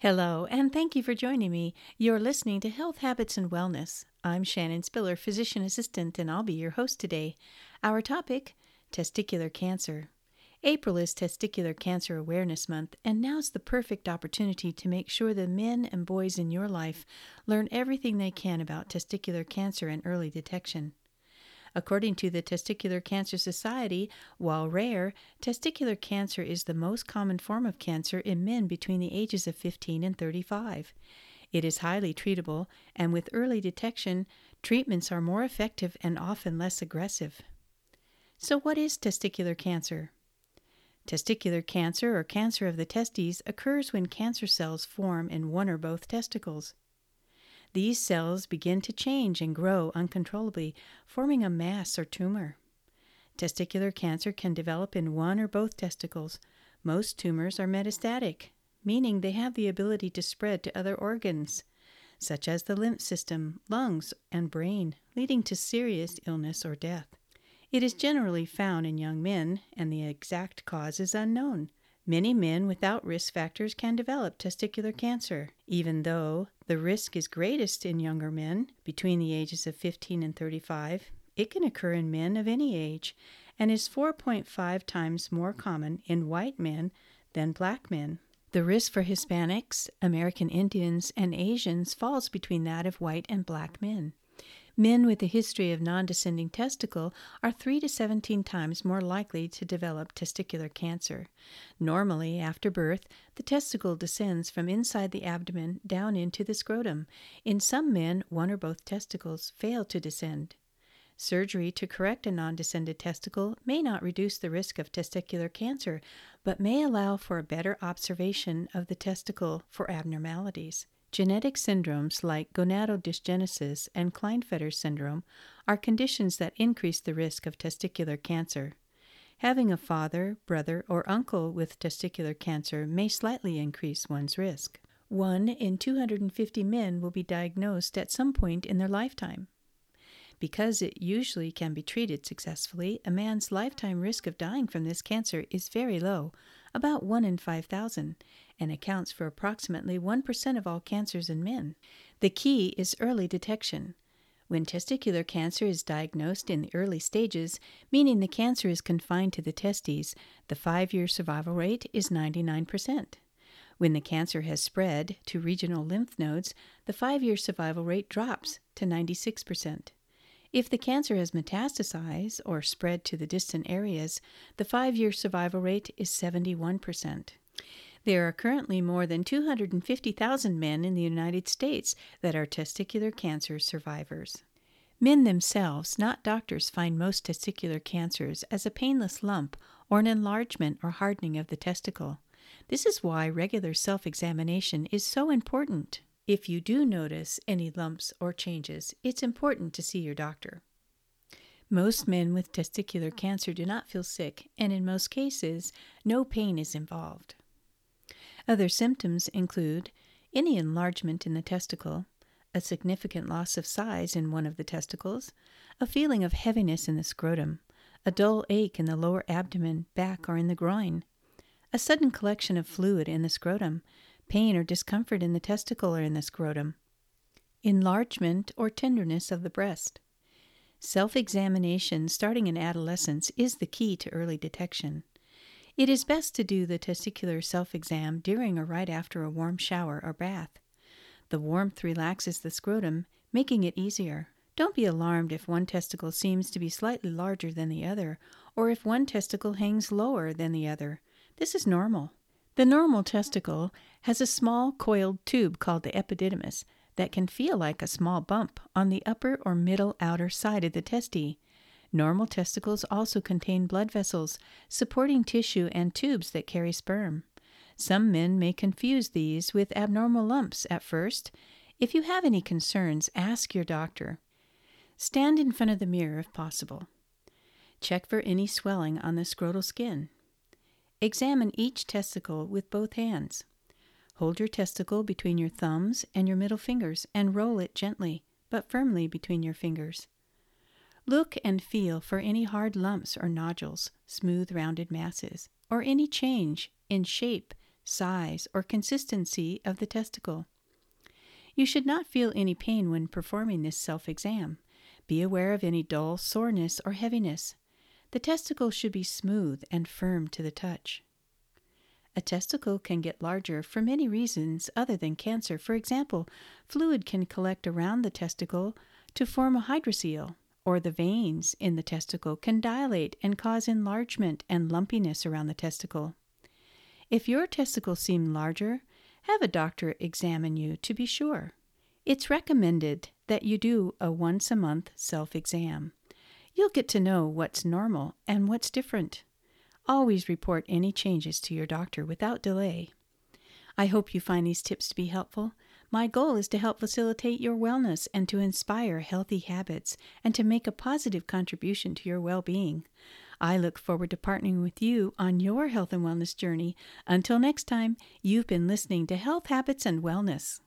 Hello, and thank you for joining me. You're listening to Health Habits and Wellness. I'm Shannon Spiller, physician assistant, and I'll be your host today. Our topic testicular cancer. April is Testicular Cancer Awareness Month, and now's the perfect opportunity to make sure the men and boys in your life learn everything they can about testicular cancer and early detection. According to the Testicular Cancer Society, while rare, testicular cancer is the most common form of cancer in men between the ages of 15 and 35. It is highly treatable, and with early detection, treatments are more effective and often less aggressive. So, what is testicular cancer? Testicular cancer or cancer of the testes occurs when cancer cells form in one or both testicles. These cells begin to change and grow uncontrollably, forming a mass or tumor. Testicular cancer can develop in one or both testicles. Most tumors are metastatic, meaning they have the ability to spread to other organs, such as the lymph system, lungs, and brain, leading to serious illness or death. It is generally found in young men, and the exact cause is unknown. Many men without risk factors can develop testicular cancer, even though the risk is greatest in younger men between the ages of 15 and 35. It can occur in men of any age and is 4.5 times more common in white men than black men. The risk for Hispanics, American Indians, and Asians falls between that of white and black men. Men with a history of non descending testicle are 3 to 17 times more likely to develop testicular cancer. Normally, after birth, the testicle descends from inside the abdomen down into the scrotum. In some men, one or both testicles fail to descend. Surgery to correct a non descended testicle may not reduce the risk of testicular cancer, but may allow for a better observation of the testicle for abnormalities. Genetic syndromes like gonadal dysgenesis and Klinefelter syndrome are conditions that increase the risk of testicular cancer. Having a father, brother, or uncle with testicular cancer may slightly increase one's risk. One in 250 men will be diagnosed at some point in their lifetime. Because it usually can be treated successfully, a man's lifetime risk of dying from this cancer is very low, about 1 in 5,000, and accounts for approximately 1% of all cancers in men. The key is early detection. When testicular cancer is diagnosed in the early stages, meaning the cancer is confined to the testes, the five year survival rate is 99%. When the cancer has spread to regional lymph nodes, the five year survival rate drops to 96%. If the cancer has metastasized or spread to the distant areas, the five year survival rate is 71%. There are currently more than 250,000 men in the United States that are testicular cancer survivors. Men themselves, not doctors, find most testicular cancers as a painless lump or an enlargement or hardening of the testicle. This is why regular self examination is so important. If you do notice any lumps or changes, it's important to see your doctor. Most men with testicular cancer do not feel sick, and in most cases, no pain is involved. Other symptoms include any enlargement in the testicle, a significant loss of size in one of the testicles, a feeling of heaviness in the scrotum, a dull ache in the lower abdomen, back, or in the groin, a sudden collection of fluid in the scrotum, pain or discomfort in the testicle or in the scrotum, enlargement or tenderness of the breast. Self examination starting in adolescence is the key to early detection. It is best to do the testicular self exam during or right after a warm shower or bath. The warmth relaxes the scrotum, making it easier. Don't be alarmed if one testicle seems to be slightly larger than the other, or if one testicle hangs lower than the other. This is normal. The normal testicle has a small coiled tube called the epididymis that can feel like a small bump on the upper or middle outer side of the testis. Normal testicles also contain blood vessels, supporting tissue, and tubes that carry sperm. Some men may confuse these with abnormal lumps at first. If you have any concerns, ask your doctor. Stand in front of the mirror if possible. Check for any swelling on the scrotal skin. Examine each testicle with both hands. Hold your testicle between your thumbs and your middle fingers and roll it gently but firmly between your fingers. Look and feel for any hard lumps or nodules, smooth rounded masses, or any change in shape, size, or consistency of the testicle. You should not feel any pain when performing this self exam. Be aware of any dull soreness or heaviness. The testicle should be smooth and firm to the touch. A testicle can get larger for many reasons other than cancer. For example, fluid can collect around the testicle to form a hydrocele, or the veins in the testicle can dilate and cause enlargement and lumpiness around the testicle. If your testicles seem larger, have a doctor examine you to be sure. It's recommended that you do a once a month self exam. You'll get to know what's normal and what's different. Always report any changes to your doctor without delay. I hope you find these tips to be helpful. My goal is to help facilitate your wellness and to inspire healthy habits and to make a positive contribution to your well being. I look forward to partnering with you on your health and wellness journey. Until next time, you've been listening to Health Habits and Wellness.